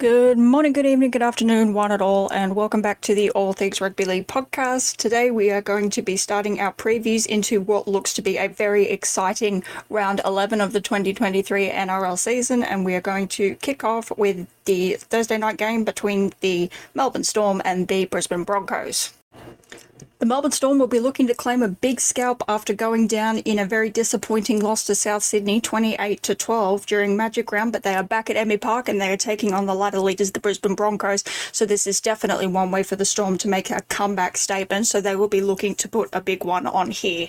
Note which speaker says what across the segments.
Speaker 1: Good morning, good evening, good afternoon, one and all, and welcome back to the All Things Rugby League podcast. Today we are going to be starting our previews into what looks to be a very exciting round 11 of the 2023 NRL season, and we are going to kick off with the Thursday night game between the Melbourne Storm and the Brisbane Broncos. The Melbourne Storm will be looking to claim a big scalp after going down in a very disappointing loss to South Sydney 28 to 12 during Magic Round, but they are back at AAMI Park and they are taking on the ladder leaders, the Brisbane Broncos. So this is definitely one way for the Storm to make a comeback statement. So they will be looking to put a big one on here.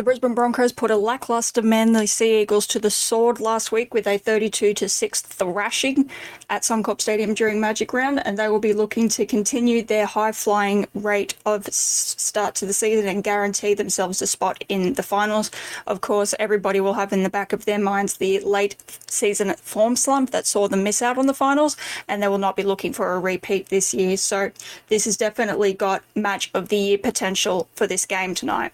Speaker 1: The Brisbane Broncos put a lackluster Manly Sea Eagles to the sword last week with a 32 to 6 thrashing at Suncorp Stadium during Magic Round, and they will be looking to continue their high flying rate of start to the season and guarantee themselves a spot in the finals. Of course, everybody will have in the back of their minds the late season form slump that saw them miss out on the finals, and they will not be looking for a repeat this year. So, this has definitely got match of the year potential for this game tonight.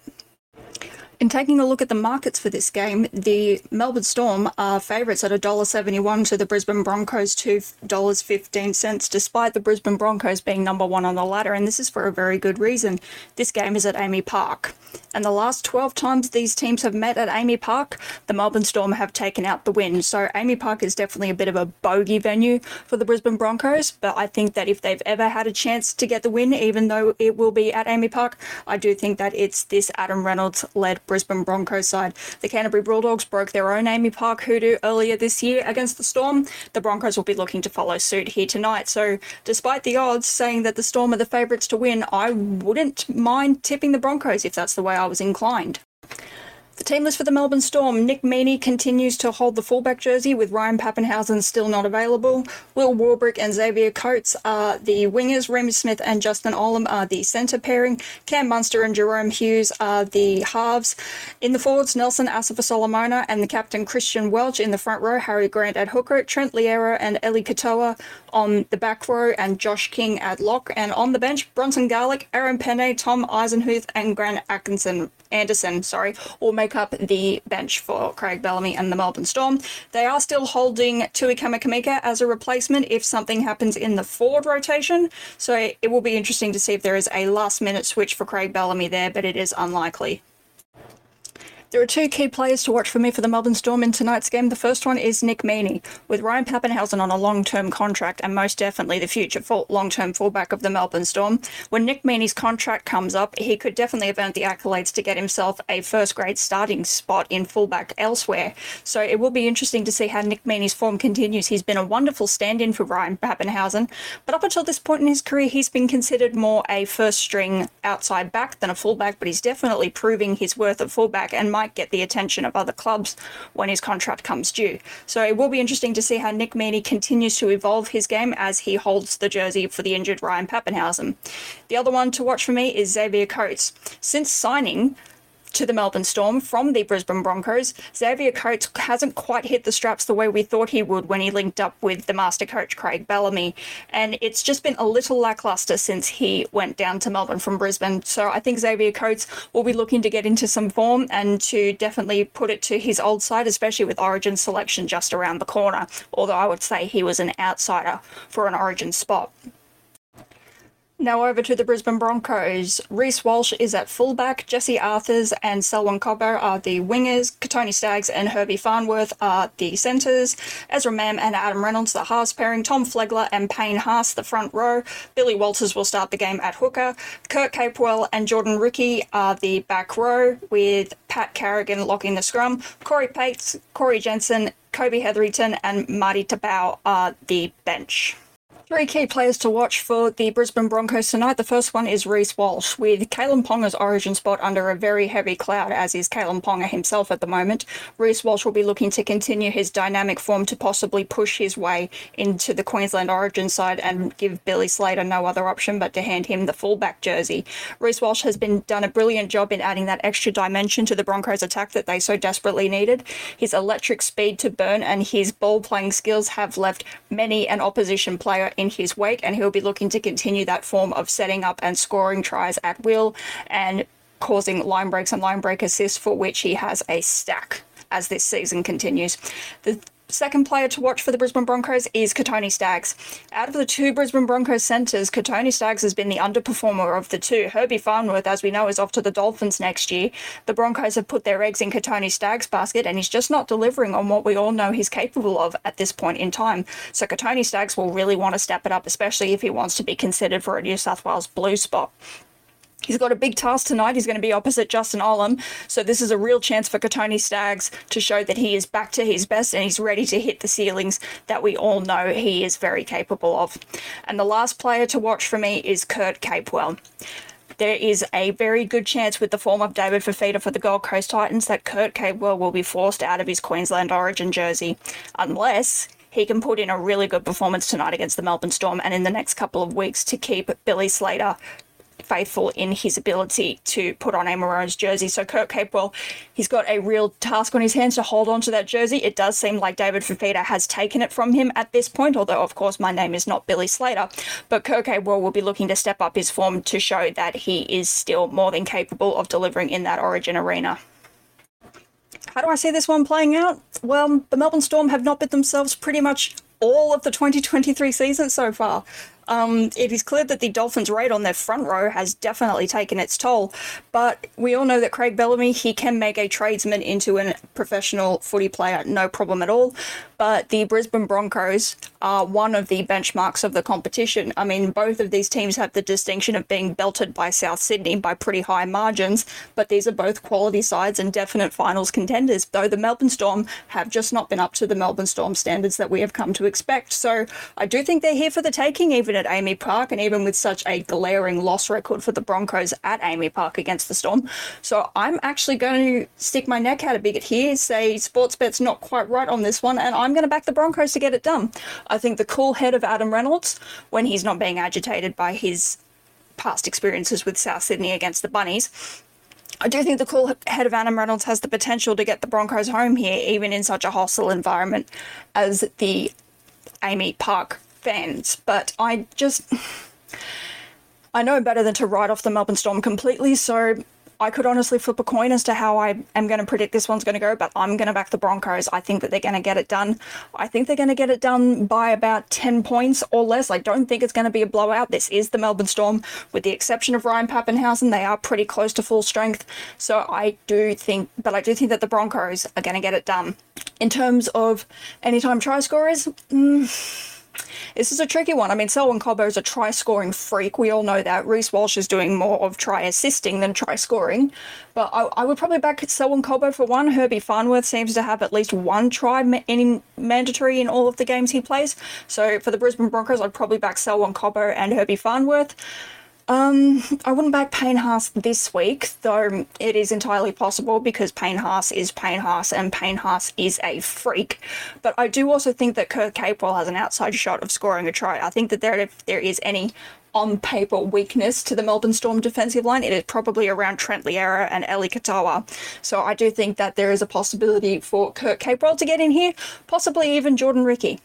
Speaker 1: In taking a look at the markets for this game, the Melbourne Storm are favourites at $1.71 to the Brisbane Broncos $2.15, despite the Brisbane Broncos being number one on the ladder, and this is for a very good reason. This game is at AAMI Park, and the last 12 times these teams have met at AAMI Park, the Melbourne Storm have taken out the win. So AAMI Park is definitely a bit of a bogey venue for the Brisbane Broncos, but I think that if they've ever had a chance to get the win, even though it will be at AAMI Park, I do think that it's this Adam Reynolds led Brisbane Broncos side. The Canterbury Bulldogs broke their own AAMI Park hoodoo earlier this year against the Storm. The Broncos will be looking to follow suit here tonight. So, despite the odds saying that the Storm are the favourites to win, I wouldn't mind tipping the Broncos if that's the way I was inclined. The team list for the Melbourne Storm. Nick Meaney continues to hold the fullback jersey with Ryan Papenhuyzen still not available. Will Warbrick and Xavier Coates are the wingers. Reimis Smith and Justin Olam are the centre pairing. Cam Munster and Jahrome Hughes are the halves. In the forwards, Nelson Asofa-Solomona and the captain Christian Welch in the front row. Harry Grant at hooker. Trent Loiero and Eli Katoa on the back row and Josh King at lock. And on the bench, Bronson Garlick, Aaron Pene, Tom Eisenhuth and Grant Atkinson Anderson, sorry, will make up the bench for Craig Bellamy and the Melbourne Storm. They are still holding Tui Kamikamica as a replacement if something happens in the forward rotation. So it will be interesting to see if there is a last minute switch for Craig Bellamy there, but it is unlikely. There are two key players to watch for me for the Melbourne Storm in tonight's game. The first one is Nick Meaney, with Ryan Papenhuyzen on a long term contract and most definitely the future long term fullback of the Melbourne Storm. When Nick Meaney's contract comes up, he could definitely have earned the accolades to get himself a first grade starting spot in fullback elsewhere. So it will be interesting to see how Nick Meaney's form continues. He's been a wonderful stand in for Ryan Papenhuyzen, but up until this point in his career, he's been considered more a first string outside back than a fullback, but he's definitely proving his worth at fullback and might get the attention of other clubs when his contract comes due. So it will be interesting to see how Nick Meaney continues to evolve his game as he holds the jersey for the injured Ryan Papenhuyzen. The other one to watch for me is Xavier Coates. Since signing, to the Melbourne Storm from the Brisbane Broncos, Xavier Coates hasn't quite hit the straps the way we thought he would when he linked up with the master coach Craig Bellamy. And it's just been a little lackluster since he went down to Melbourne from Brisbane. So I think Xavier Coates will be looking to get into some form and to definitely put it to his old side, especially with Origin selection just around the corner. Although I would say he was an outsider for an Origin spot. Now over to the Brisbane Broncos. Reece Walsh is at fullback. Jesse Arthurs and Selwyn Cobbo are the wingers. Kotoni Staggs and Herbie Farnworth are the centres. Ezra Mam and Adam Reynolds, the halves pairing. Tom Flegler and Payne Haas, the front row. Billy Walters will start the game at hooker. Kurt Capewell and Jordan Riki are the back row, with Pat Carrigan locking the scrum. Corey Paix, Corey Jensen, Kobe Hetherington, and Marty Taupau are the bench. Three key players to watch for the Brisbane Broncos tonight. The first one is Reece Walsh, with Kalyn Ponga's origin spot under a very heavy cloud, as is Kalyn Ponga himself at the moment. Reece Walsh will be looking to continue his dynamic form to possibly push his way into the Queensland origin side and give Billy Slater no other option but to hand him the fullback jersey. Reece Walsh has been done a brilliant job in adding that extra dimension to the Broncos attack that they so desperately needed. His electric speed to burn and his ball playing skills have left many an opposition player in his wake, and he'll be looking to continue that form of setting up and scoring tries at will and causing line breaks and line break assists, for which he has a stack as this season continues. The second player to watch for the Brisbane Broncos is Kotoni Staggs. Out of the two Brisbane Broncos centres, Kotoni Staggs has been the underperformer of the two. Herbie Farnworth, as we know, is off to the Dolphins next year. The Broncos have put their eggs in Kotoni Staggs' basket, and he's just not delivering on what we all know he's capable of at this point in time. So Kotoni Staggs will really want to step it up, especially if he wants to be considered for a New South Wales Blue spot. He's got a big task tonight. He's going to be opposite Justin Olam. So this is a real chance for Kotoni Staggs to show that he is back to his best and he's ready to hit the ceilings that we all know he is very capable of. And the last player to watch for me is Kurt Capewell. There is a very good chance with the form of David Fifita for the Gold Coast Titans that Kurt Capewell will be forced out of his Queensland Origin jersey, unless he can put in a really good performance tonight against the Melbourne Storm and in the next couple of weeks to keep Billy Slater faithful in his ability to put on a Maroons jersey. So Kurt Capewell, he's got a real task on his hands to hold on to that jersey. It does seem like David Fifita has taken it from him at this point, although of course my name is not Billy Slater. But Kurt Capewell will be looking to step up his form to show that he is still more than capable of delivering in that Origin arena. How do I see this one playing out? Well, the Melbourne Storm have not been themselves pretty much all of the 2023 season so far. Um, it is clear that the Dolphins' raid on their front row has definitely taken its toll, but we all know that Craig Bellamy, he can make a tradesman into a professional footy player, no problem at all. But the Brisbane Broncos are one of the benchmarks of the competition. I mean, both of these teams have the distinction of being belted by South Sydney by pretty high margins, but these are both quality sides and definite finals contenders, though the Melbourne Storm have just not been up to the Melbourne Storm standards that we have come to expect. So I do think they're here for the taking, even at AAMI Park, and even with such a glaring loss record for the Broncos at AAMI Park against the Storm. So I'm actually going to stick my neck out a bit here, say sports bet's not quite right on this one, and I'm going to back the Broncos to get it done. I think the cool head of Adam Reynolds, when he's not being agitated by his past experiences with South Sydney against the Bunnies, I do think the cool head of Adam Reynolds has the potential to get the Broncos home here, even in such a hostile environment as the AAMI Park fans, but I just. I know better than to write off the Melbourne Storm completely, so I could honestly flip a coin as to how I am going to predict this one's going to go, but I'm going to back the Broncos. I think that they're going to get it done. I think they're going to get it done by about 10 points or less. I don't think it's going to be a blowout. This is the Melbourne Storm, with the exception of Ryan Papenhuyzen. They are pretty close to full strength. So I do think, but I do think that the Broncos are going to get it done. In terms of anytime try scorers, mm, this is a tricky one. I mean, Selwyn Cobbo is a try scoring freak. We all know that. Reece Walsh is doing more of try assisting than try scoring. But I, I would probably back Selwyn Cobbo for one. Herbie Farnworth seems to have at least one try in mandatory in all of the games he plays. So for the Brisbane Broncos, I'd probably back Selwyn Cobbo and Herbie Farnworth. Um, I wouldn't back Payne Haas this week, though it is entirely possible because Payne Haas is Payne Haas and Payne Haas is a freak. But I do also think that Kurt Capewell has an outside shot of scoring a try. I think that there, if there is any on paper weakness to the Melbourne Storm defensive line, it is probably around Trent Loiero and Eli Katoa. So I do think that there is a possibility for Kurt Capewell to get in here, possibly even Jordan Riki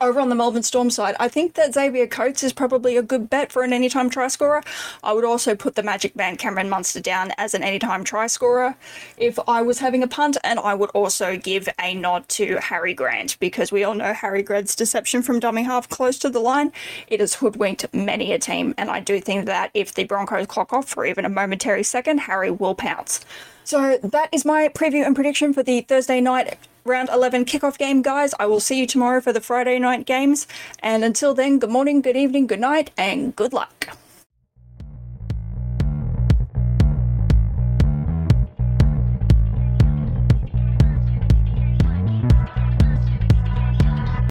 Speaker 1: over on the Melbourne Storm side, I think that Xavier Coates is probably a good bet for an anytime try scorer. I would also put the Magic Man Cameron Munster down as an anytime try scorer if I was having a punt, and I would also give a nod to Harry Grant because we all know Harry Grant's deception from dummy half close to the line. It has hoodwinked many a team, and I do think that if the Broncos clock off for even a momentary second, Harry will pounce. So that is my preview and prediction for the Thursday night round 11 kickoff game, guys. I will see you tomorrow for the Friday night games. And until then, good morning, good evening, good night, and good luck.